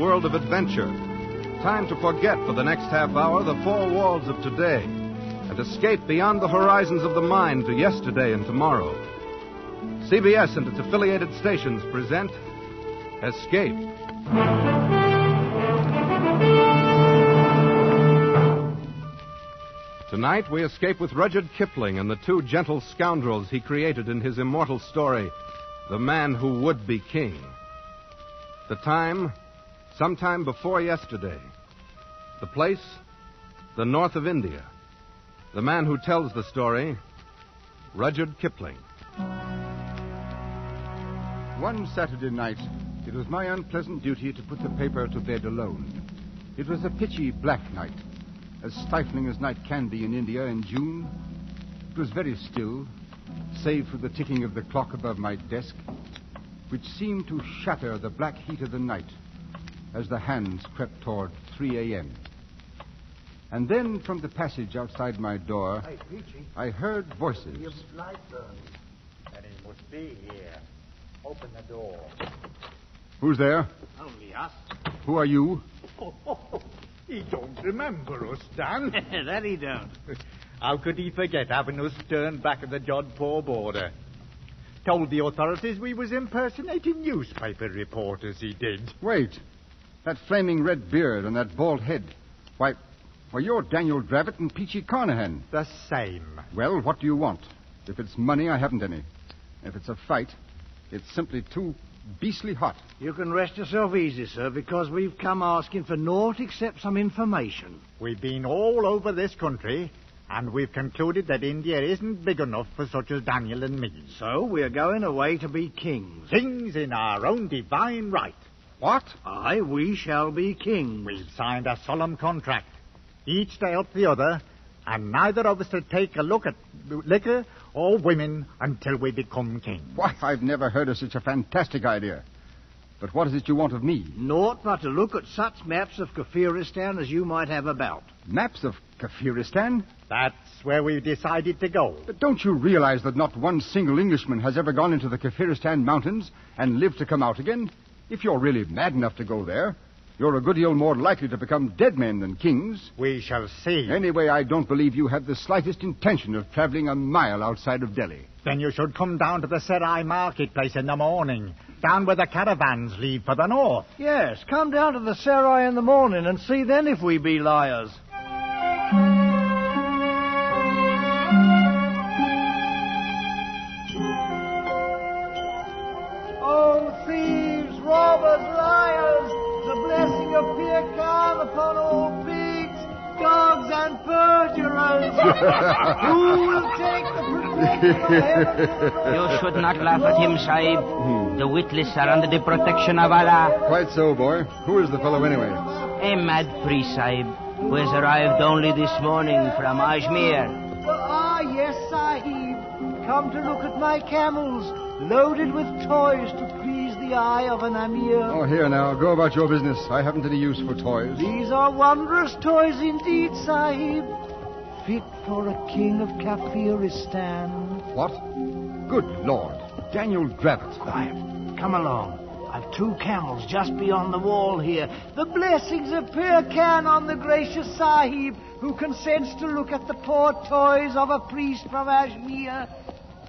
world of adventure. Time to forget for the next half hour the four walls of today and escape beyond the horizons of the mind to yesterday and tomorrow. CBS and its affiliated stations present Escape. Tonight, we escape with Rudyard Kipling and the two gentle scoundrels he created in his immortal story, The Man Who Would Be King. The time, sometime before yesterday. The place, the north of India. The man who tells the story, Rudyard Kipling. One Saturday night, it was my unpleasant duty to put the paper to bed alone. It was a pitchy black night, as stifling as night can be in India in June. It was very still, save for the ticking of the clock above my desk, which seemed to shatter the black heat of the night as the hands crept toward 3 a.m. And then from the passage outside my door, Hey, I heard voices. Your light burning. And he must be here. Open the door. Who's there? Only us. Who are you? he don't remember us, Dan. that he don't. How could he forget having us turned back at the Jodhpur border? Told the authorities we was impersonating newspaper reporters, he did. Wait. That flaming red beard and that bald head. Why, well, you're Daniel Dravot and Peachy Carnahan. The same. Well, what do you want? If it's money, I haven't any. If it's a fight, it's simply too beastly hot. You can rest yourself easy, sir, because we've come asking for naught except some information. We've been all over this country, and we've concluded that India isn't big enough for such as Daniel and me. So we're going away to be kings. Kings in our own divine right. What? Aye, we shall be king. We've signed a solemn contract, each to help the other, and neither of us to take a look at liquor or women until we become king. Why, I've never heard of such a fantastic idea. But what is it you want of me? Naught but to look at such maps of Kafiristan as you might have about. Maps of Kafiristan? That's where we've decided to go. But don't you realize that not one single Englishman has ever gone into the Kafiristan mountains and lived to come out again? If you're really mad enough to go there, you're a good deal more likely to become dead men than kings. We shall see. Anyway, I don't believe you have the slightest intention of traveling a mile outside of Delhi. Then you should come down to the Serai marketplace in the morning, down where the caravans leave for the north. Yes, come down to the Serai in the morning and see then if we be liars. Perjurers. Who will take the protection? You should not laugh at him, Sahib. The witless are under the protection of Allah. Quite so, boy. Who is the fellow anyway? A mad priest, Sahib, who has arrived only this morning from Ajmer. Ah, yes, Sahib. Come to look at my camels, loaded with toys to please the eye of an Amir. Oh, here now. Go about your business. I haven't any use for toys. These are wondrous toys indeed, Sahib. Fit for a king of Kafiristan. What? Good Lord. Daniel Dravot. Quiet. Come along. I've two camels just beyond the wall here. The blessings of Pir Khan on the gracious Sahib, who consents to look at the poor toys of a priest from Ajmer.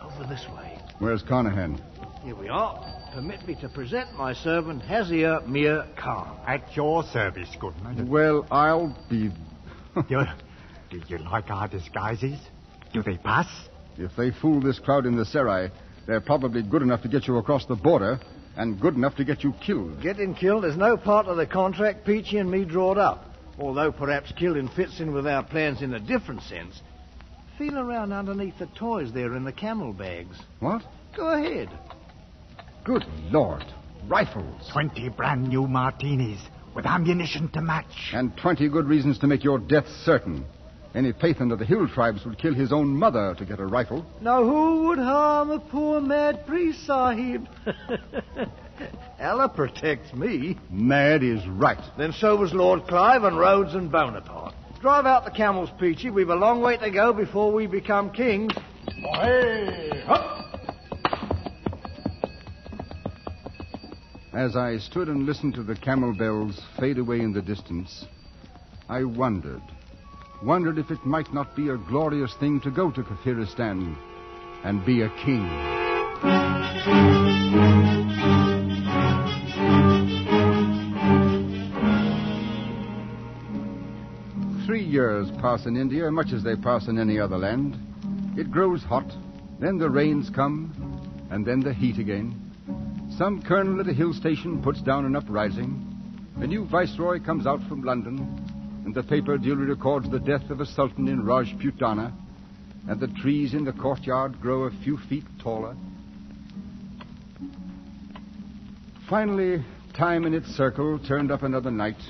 Over this way. Where's Carnahan? Here we are. Permit me to present my servant Hazir Mir Khan. At your service, good man. Well, I'll be. you, do you like our disguises? Do they pass? If they fool this crowd in the Serai, they're probably good enough to get you across the border and good enough to get you killed. Getting killed is no part of the contract Peachy and me drawed up. Although perhaps killing fits in with our plans in a different sense. Feel around underneath the toys there in the camel bags. What? Go ahead. Good Lord. Rifles. Twenty brand new martinis with ammunition to match. And 20 good reasons to make your death certain. Any Pathan of the hill tribes would kill his own mother to get a rifle. Now who would harm a poor mad priest, Sahib? Allah protects me. Mad is right. Then so was Lord Clive and Rhodes and Bonaparte. Drive out the camels, Peachy. We've a long way to go before we become kings. Hey, As I stood and listened to the camel bells fade away in the distance, I wondered, wondered if it might not be a glorious thing to go to Kafiristan and be a king. Three years pass in India, much as they pass in any other land. It grows hot, then the rains come, and then the heat again. Some colonel at a hill station puts down an uprising. A new viceroy comes out from London, and the paper duly records the death of a sultan in Rajputana, and the trees in the courtyard grow a few feet taller. Finally, time in its circle turned up another night,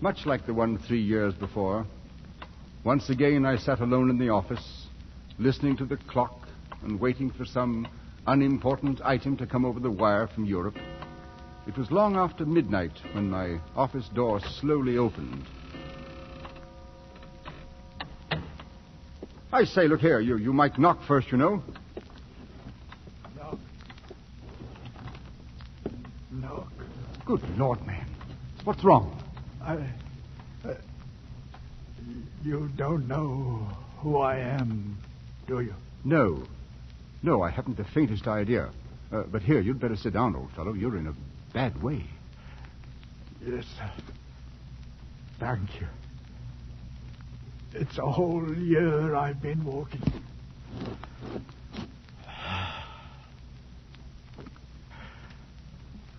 much like the one three years before. Once again, I sat alone in the office, listening to the clock and waiting for some unimportant item to come over the wire from Europe. It was long after midnight when my office door slowly opened. I say, look here, you, you might knock first, you know. Knock. Knock. Good Lord, man. What's wrong? I. Uh, you don't know who I am, do you? No. No, I haven't the faintest idea. Uh, but here, you'd better sit down, old fellow. You're in a bad way. Yes, sir. Thank you. It's a whole year I've been walking.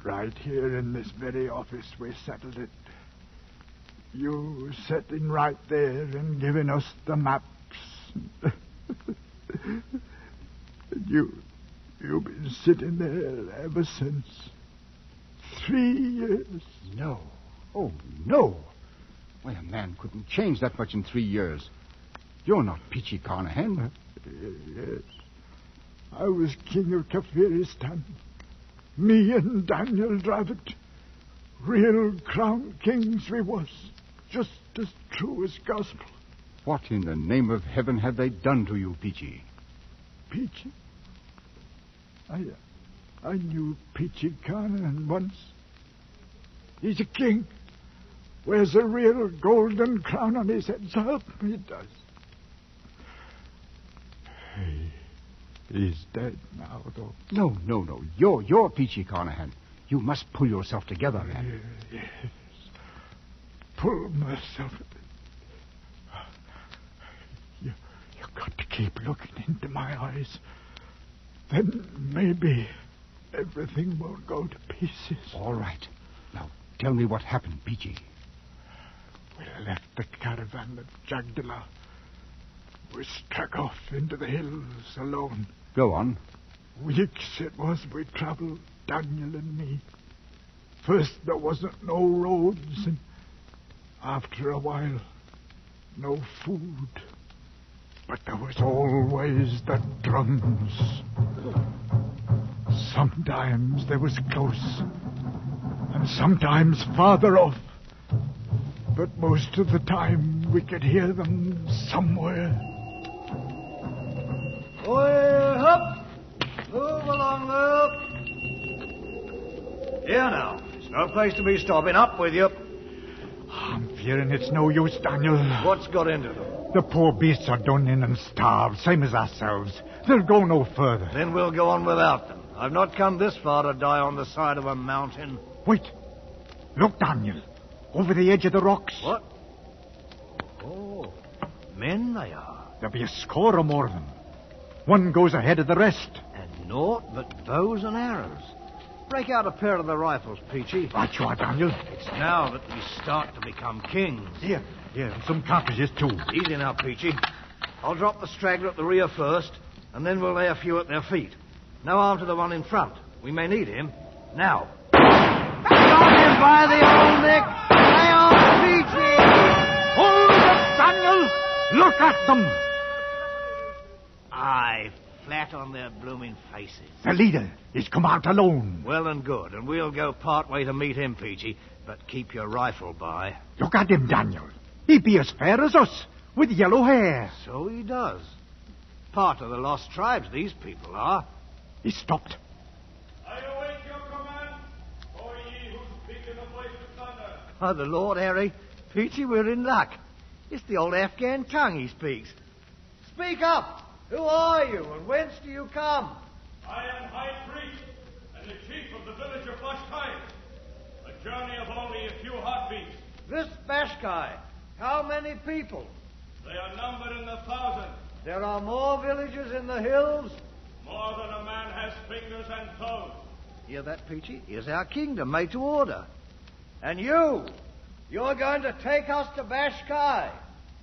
Right here in this very office we settled it. You sitting right there and giving us the maps. you you've been sitting there ever since. Three years. No. Oh, no. Why, a man couldn't change that much in three years. You're not Peachy Carnahan. Yes. I was king of Kafiristan. Me and Daniel Dravot. Real crown kings we was. Just as true as gospel. What in the name of heaven have they done to you, Peachy? Peachy? I, uh, I knew Peachy Carnahan once. He's a king. Wears a real golden crown on his head. So help me, does. He, he's dead now, though. No, no, no. You're, you're Peachy Carnahan. You must pull yourself together, man. Yes. Pull myself. You, you've got to keep looking into my eyes. Then maybe everything will go to pieces. All right. Now, tell me what happened, Peachy. We left the caravan at Jagdala. We struck off into the hills alone. Go on. Weeks it was we travelled, Daniel and me. First there wasn't no roads, and after a while, no food. But there was always the drums. Sometimes they was close, and sometimes farther off. But most of the time we could hear them somewhere. Way up! Move along there! Here now. It's no place to be stopping. Up with you. I'm fearing it's no use, Daniel. What's got into them? The poor beasts are done in and starved, same as ourselves. They'll go no further. Then we'll go on without them. I've not come this far to die on the side of a mountain. Wait. Look, Daniel. Over the edge of the rocks. What? Oh, men they are. There'll be a score or more of them. One goes ahead of the rest. And naught but bows and arrows. Break out a pair of the rifles, Peachy. Right you are, Daniel. It's now that we start to become kings. Here, here, and some cartridges, too. Easy now, Peachy. I'll drop the straggler at the rear first, and then we'll lay a few at their feet. No arm to the one in front. We may need him. Now. Got him by the old neck. On, Hold it, Daniel! Look at them! Aye, flat on their blooming faces. The leader is come out alone. Well and good, and we'll go part way to meet him, Peachy. But keep your rifle by. Look at him, Daniel. He be as fair as us, with yellow hair. So he does. Part of the lost tribes, these people are. He stopped. I await your command. By the Lord, Harry, Peachy, we're in luck. It's the old Afghan tongue he speaks. Speak up! Who are you, and whence do you come? I am High Priest and the chief of the village of Bashkai. A journey of only a few heartbeats. This Bashkai, how many people? They are numbered in the thousands, There are more villages in the hills. more than a man has fingers and toes. Hear that, Peachy? Here's our kingdom made to order. And you, you're going to take us to Bashkai.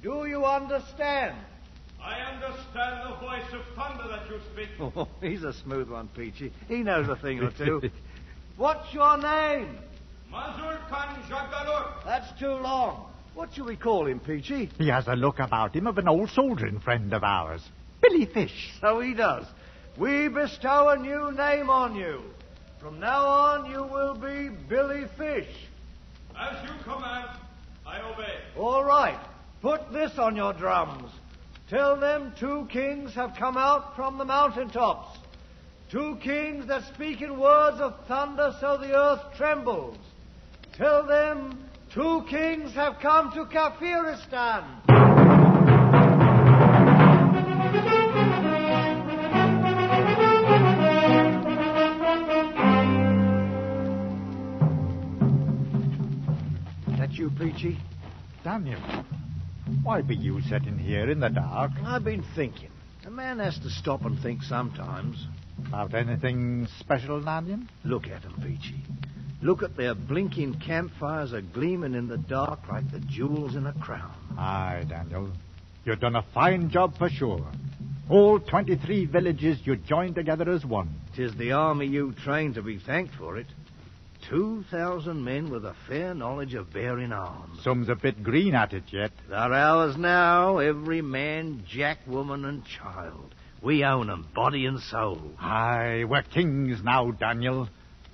Do you understand? I understand the voice of thunder that you speak. Oh, he's a smooth one, Peachy. He knows a thing or two. What's your name? Mazur Khan Jagalur. That's too long. What shall we call him, Peachy? He has a look about him of an old soldiering friend of ours. Billy Fish. So he does. We bestow a new name on you. From now on, you will be Billy Fish. As you command, I obey. All right. Put this on your drums. Tell them two kings have come out from the mountaintops. Two kings that speak in words of thunder so the earth trembles. Tell them two kings have come to Kafiristan. You, Peachy? Daniel, why be you sitting here in the dark? I've been thinking. A man has to stop and think sometimes. About anything special, Daniel? Look at 'em, Peachy. Look at their blinking campfires a gleaming in the dark like the jewels in a crown. Aye, Daniel. You've done a fine job for sure. All 23 villages you joined together as one. Tis the army you trained to be thanked for it. Two thousand men with a fair knowledge of bearing arms. Some's a bit green at it yet. They're ours now, every man, jack, woman, and child. We own 'em, body and soul. Aye, we're kings now, Daniel.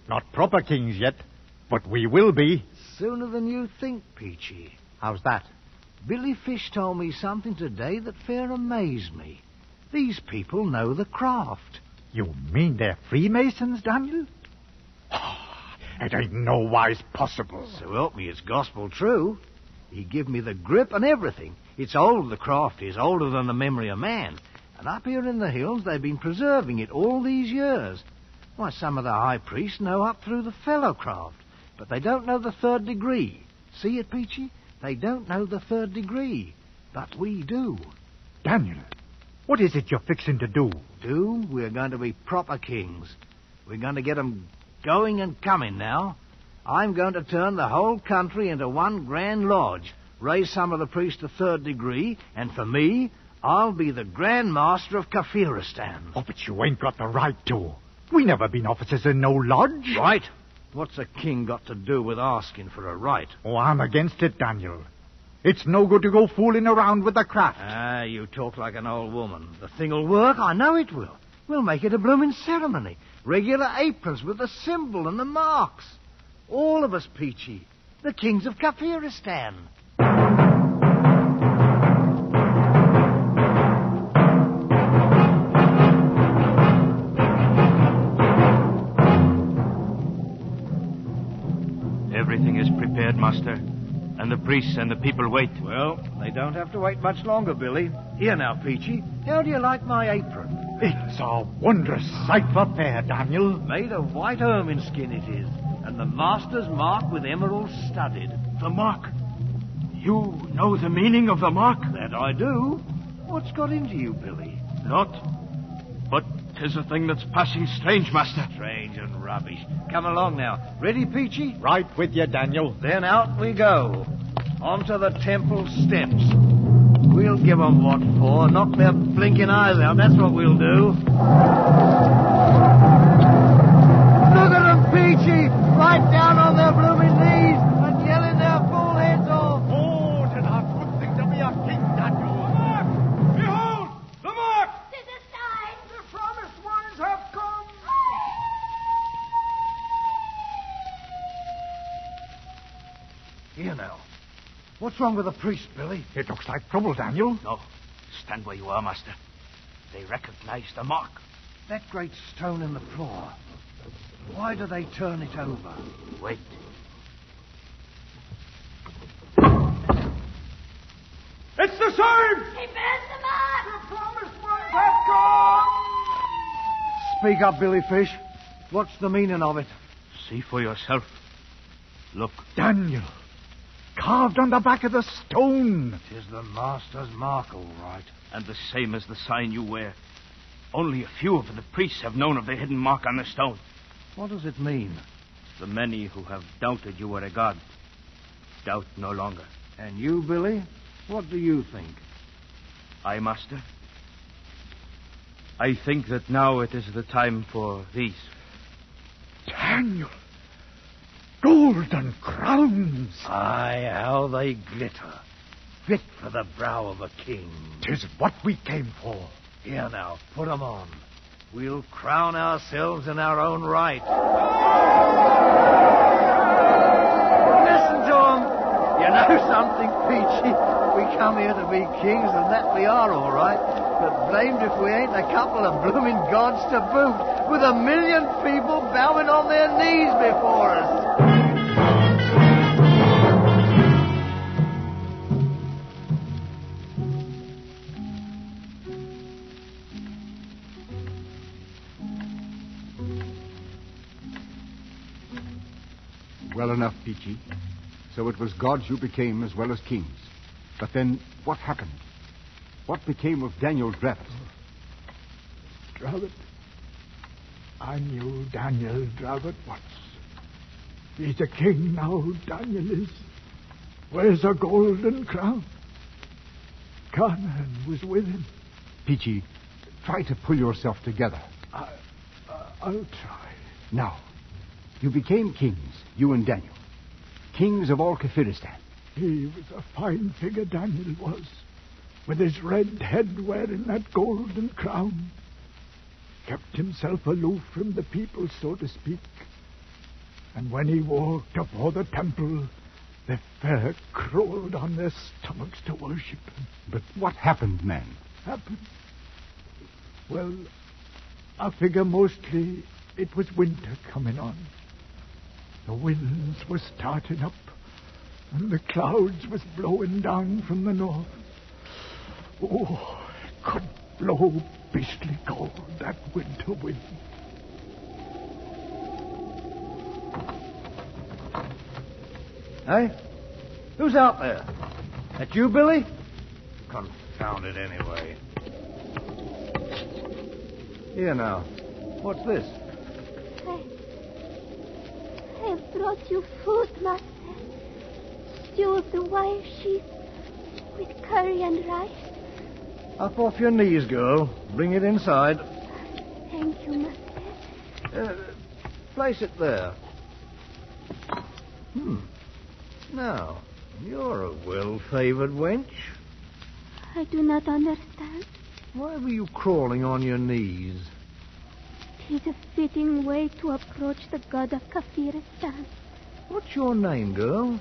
Not proper kings yet, but we will be. Sooner than you think, Peachy. How's that? Billy Fish told me something today that fair amazed me. These people know the craft. You mean they're Freemasons, Daniel? It ain't no wise possible. So help me, it's gospel true. He give me the grip and everything. It's old, the craft is, older than the memory of man. And up here in the hills, they've been preserving it all these years. Why, some of the high priests know up through the fellow craft, but they don't know the third degree. See it, Peachy? They don't know the third degree, but we do. Daniel, what is it you're fixing to do? Do? We're going to be proper kings. We're going to get 'em going and coming now. I'm going to turn the whole country into one grand lodge, raise some of the priests to third degree, and for me, I'll be the Grand Master of Kafiristan. Oh, but you ain't got the right to. We never been officers in no lodge. Right? What's a king got to do with asking for a right? Oh, I'm against it, Daniel. It's no good to go fooling around with the craft. Ah, you talk like an old woman. The thing'll work, I know it will. We'll make it a blooming ceremony. Regular aprons with the symbol and the marks. All of us, Peachy. The kings of Kafiristan. Everything is prepared, Master. And the priests and the people wait. Well, they don't have to wait much longer, Billy. Here now, Peachy. How do you like my apron? It's a wondrous sight for fair, Daniel. Made of white ermine skin it is, and the master's mark with emeralds studded. The mark. You know the meaning of the mark? That I do. What's got into you, Billy? Not. But 'tis a thing that's passing strange, Master. Strange and rubbish. Come along now. Ready, Peachy? Right with you, Daniel. Then out we go. Onto the temple steps. We'll give 'em what for. Knock their blinking eyes out. That's what we'll do. Look at 'em, Peachy! Right down on their blooming knees What's wrong with the priest, Billy? It looks like trouble, Daniel. No. Stand where you are, Master. They recognize the mark. That great stone in the floor. Why do they turn it over? Wait. It's the same! He burned the mark! The promised one has gone! Speak up, Billy Fish. What's the meaning of it? See for yourself. Look. Daniel! Carved on the back of the stone. Tis the master's mark, all right. And the same as the sign you wear. Only a few of the priests have known of the hidden mark on the stone. What does it mean? The many who have doubted you were a god doubt no longer. And you, Billy? What do you think? I, Master? I think that now it is the time for these. Daniel, golden crowns. Aye, how they glitter. Fit for the brow of a king. Tis what we came for. Here now, put 'em on. We'll crown ourselves in our own right. Listen to 'em. You know something, Peachy? We come here to be kings, and that we are, all right. But blamed if we ain't a couple of blooming gods to boot, with a million people bowing on their knees before us. Peachy. So it was gods you became as well as kings. But then, what happened? What became of Daniel Dravot? Dravot. I knew Daniel Dravot once. He's a king now, Daniel is. Where's a golden crown? Carnan was with him. Peachy, try to pull yourself together. I, uh, I'll try. Now, you became kings, you and Daniel. Kings of all Kafiristan. He was a fine figure, Daniel was, with his red head wearing that golden crown. Kept himself aloof from the people, so to speak. And when he walked before the temple, the fair crawled on their stomachs to worship him. But what happened, man? Happened? Well, I figure mostly it was winter coming on. The winds were starting up, and the clouds was blowing down from the north. Oh, it could blow beastly cold, that winter wind. Hey? Who's out there? That you, Billy? Confound it anyway. Here now. What's this? I, I have brought you food, Master. Stew of the wild sheep with curry and rice. Up off your knees, girl. Bring it inside. Thank you, Master. Uh, place it there. Hmm. Now, you're a well-favored wench. I do not understand. Why were you crawling on your knees? Is a fitting way to approach the god of Kafiristan. What's your name, girl?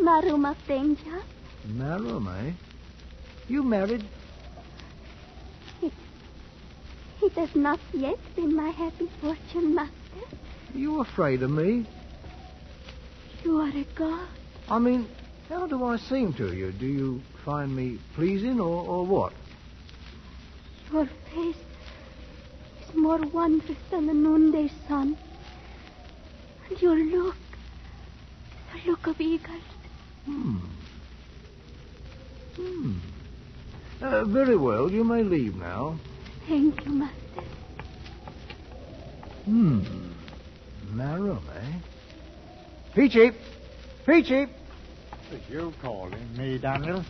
Marum of Danger. Marum, eh? You married? It, it has not yet been my happy fortune, Master. Are you afraid of me? You are a god. I mean, how do I seem to you? Do you find me pleasing or, or what? Your face more wondrous than the noonday sun. And your look, the look of eagles. Hmm. Hmm. Uh, very well, you may leave now. Thank you, Master. Hmm. Marum, eh? Peachy! Peachy! Is you calling me, Daniel?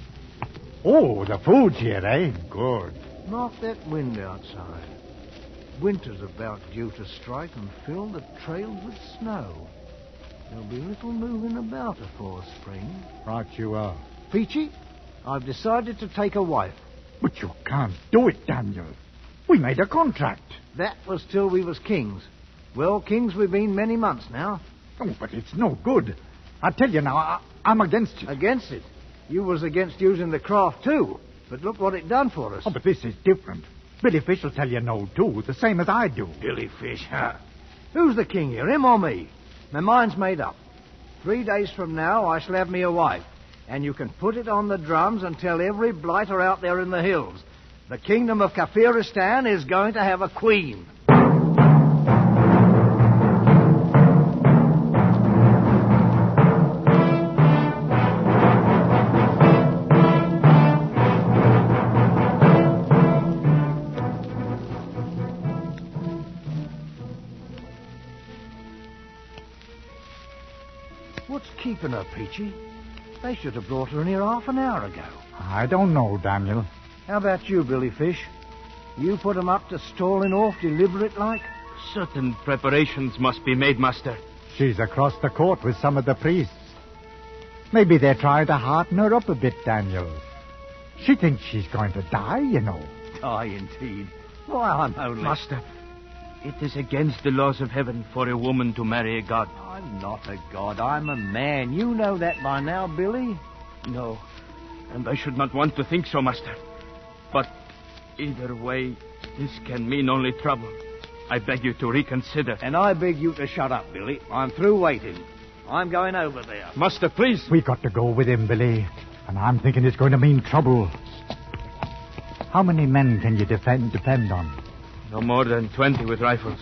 Oh, the food's here, eh? Good. Knock that wind outside. Winter's about due to strike and fill the trails with snow. There'll be little moving about afore spring. Right you are. Peachy, I've decided to take a wife. But you can't do it, Daniel. We made a contract. That was till we was kings. Well, kings we've been many months now. Oh, but it's no good. I tell you now, I, I'm against it. Against it. You was against using the craft, too. But look what it done for us. Oh, but this is different. Billy Fish will tell you no, too, the same as I do. Billy Fish, huh? Who's the king here, him or me? My mind's made up. Three days from now, I shall have me a wife. And you can put it on the drums and tell every blighter out there in the hills. The kingdom of Kafiristan is going to have a queen. What's her, Peachy? They should have brought her in here half an hour ago. I don't know, Daniel. How about you, Billy Fish? You put 'em up to stalling off deliberate like? Certain preparations must be made, Master. She's across the court with some of the priests. Maybe they're trying to hearten her up a bit, Daniel. She thinks she's going to die, you know. Die indeed. Why, I'm only... Master, it is against the laws of heaven for a woman to marry a god. I'm not a god. I'm a man. You know that by now, Billy. No, and I should not want to think so, Master. But either way, this can mean only trouble. I beg you to reconsider. And I beg you to shut up, Billy. I'm through waiting. I'm going over there. Master, please. We've got to go with him, Billy. And I'm thinking it's going to mean trouble. How many men can you defend, depend on? No more than 20 with rifles.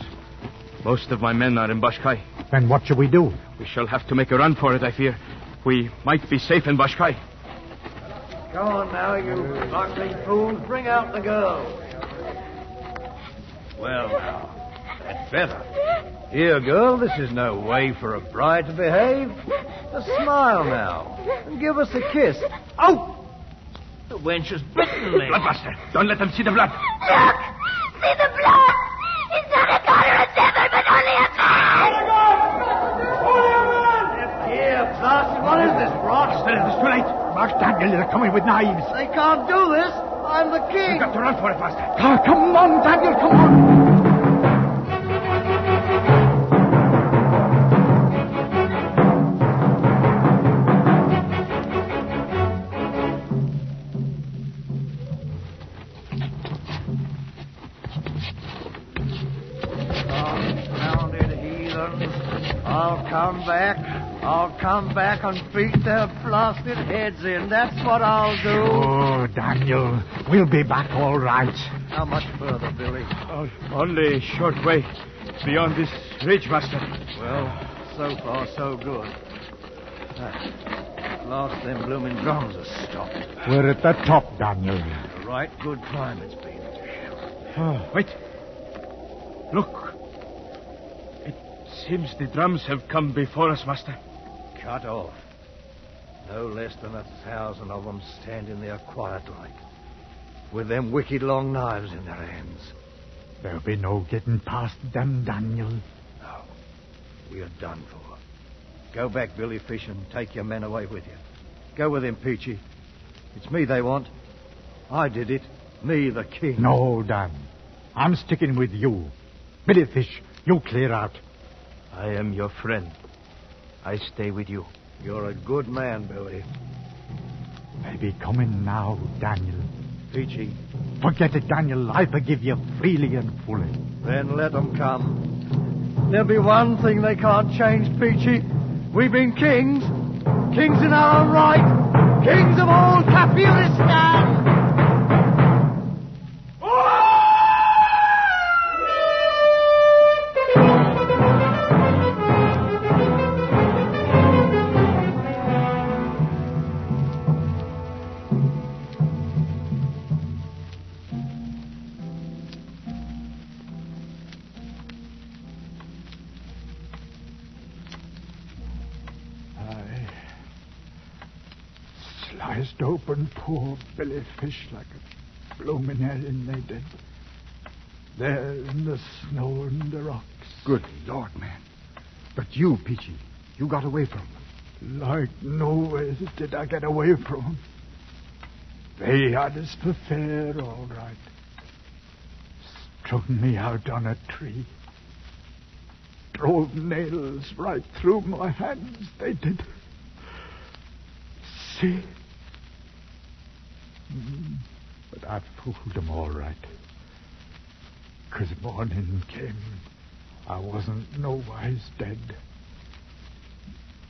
Most of my men are in Bashkai. Then what shall we do? We shall have to make a run for it, I fear. We might be safe in Bashkai. Come on now, you sparkling fools. Bring out the girl. Well, now, that's better. Here, girl, this is no way for a bride to behave. Just smile now, and give us a kiss. Oh! The wench has bitten me. Bloodmaster, don't let them see the blood. Look! See the blood! It's not a god or a devil, but only a man! Here, Clarkson, what is this, Brock? Still, it is too late. Mark Daniel, they're coming with knives. They can't do this. I'm the king. We've got to run for it, Master. Come on, Daniel, come on. Come back and beat their blasted heads in. That's what I'll do. Oh, Daniel, we'll be back all right. How much further, Billy? Oh, only a short way beyond this ridge, Master. Well, so far, so good. At last, them blooming drums are stopped. We're at the top, Daniel. A right good climb it's been. Oh, wait. Look. It seems the drums have come before us, Master. Cut off. No less than a thousand of them standing there quiet like, with them wicked long knives in their hands. There'll be no getting past them, Daniel. No, we are done for. Go back, Billy Fish, and take your men away with you. Go with him, Peachy. It's me they want. I did it. Me, the king. No, Dan. I'm sticking with you. Billy Fish, you clear out. I am your friend. I stay with you. You're a good man, Billy. They be coming now, Daniel. Peachy, Forget it, Daniel. I forgive you freely and fully. then let 'em come. There'll be one thing they can't change, Peachy. We've been kings. Kings in our own right. Kings of all Kafiristan. Open poor Billy Fish like a bloomin' herring they did. There in the er snow and the rocks. Good Lord, man. But you, Peachy, you got away from them. Like nowhere did I get away from 'em. They had us for fair, all right. Strung me out on a tree. Drove nails right through my hands, they did. See? But I fooled 'em all right. 'Cause morning came, I wasn't nowise dead.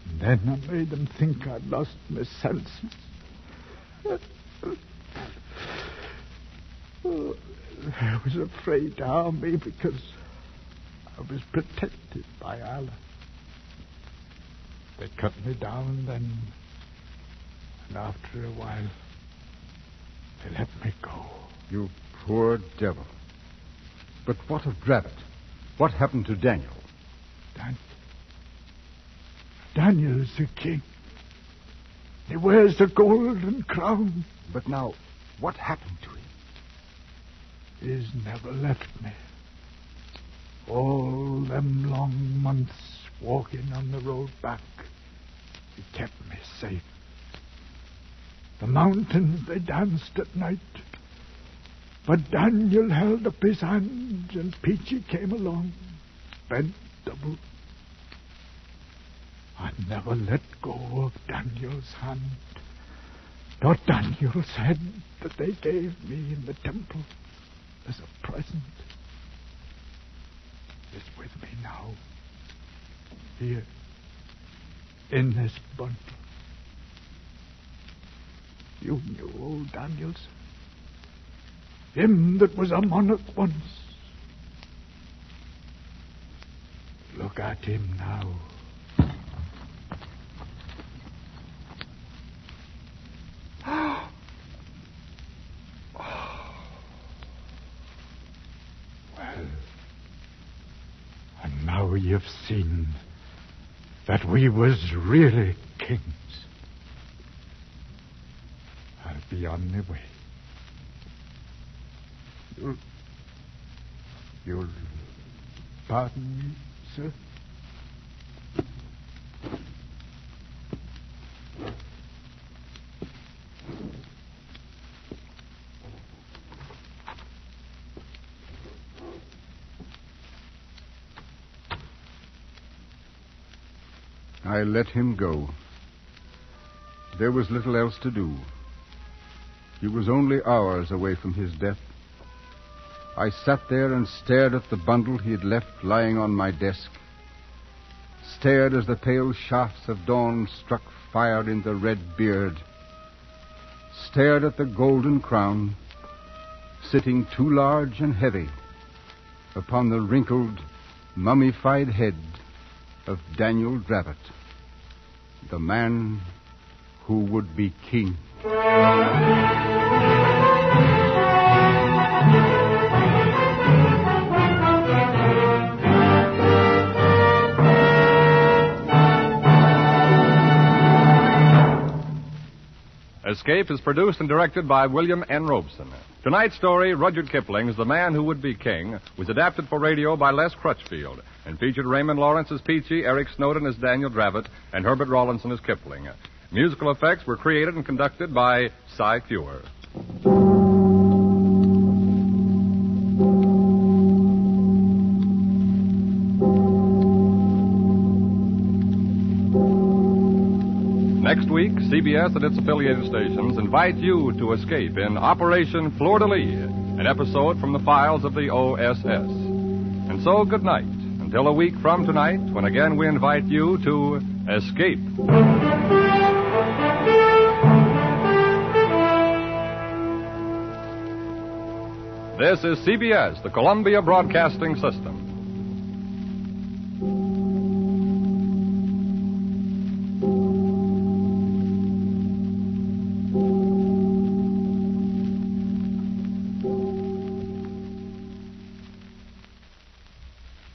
And Then I made them think I'd lost my senses. I was afraid to harm me because I was protected by Allah. They cut me down then, and after a while, they let me go. You poor devil. But what of Dravot? What happened to Daniel? Dan- Daniel's the king. He wears the golden crown. But now, what happened to him? He's never left me. All them long months walking on the road back, he kept me safe. The mountains, they danced at night. But Daniel held up his hand, and Peachy came along, bent double. I never let go of Daniel's hand, nor Daniel's head that they gave me in the temple as a present. Is with me now, here, in this bundle. You knew old Daniels, him that was a monarch once. Look at him now. Well, and now you've seen that we was really kings. I'll be on my way. You'll, mm. you'll pardon me, sir? I let him go. There was little else to do. He was only hours away from his death. I sat there and stared at the bundle he had left lying on my desk. Stared as the pale shafts of dawn struck fire in the red beard. Stared at the golden crown, sitting too large and heavy upon the wrinkled, mummified head of Daniel Dravot, the man who would be king. Escape is produced and directed by William N. Robson. Tonight's story, Rudyard Kipling's The Man Who Would Be King, was adapted for radio by Les Crutchfield and featured Raymond Lawrence as Peachy, Eric Snowden as Daniel Dravot, and Herbert Rawlinson as Kipling. Musical effects were created and conducted by Cy Feuer. CBS and its affiliated stations invite you to escape in Operation Fleur de Lis, an episode from the files of the OSS. And so, good night, until a week from tonight, when again we invite you to escape. This is CBS, the Columbia Broadcasting System.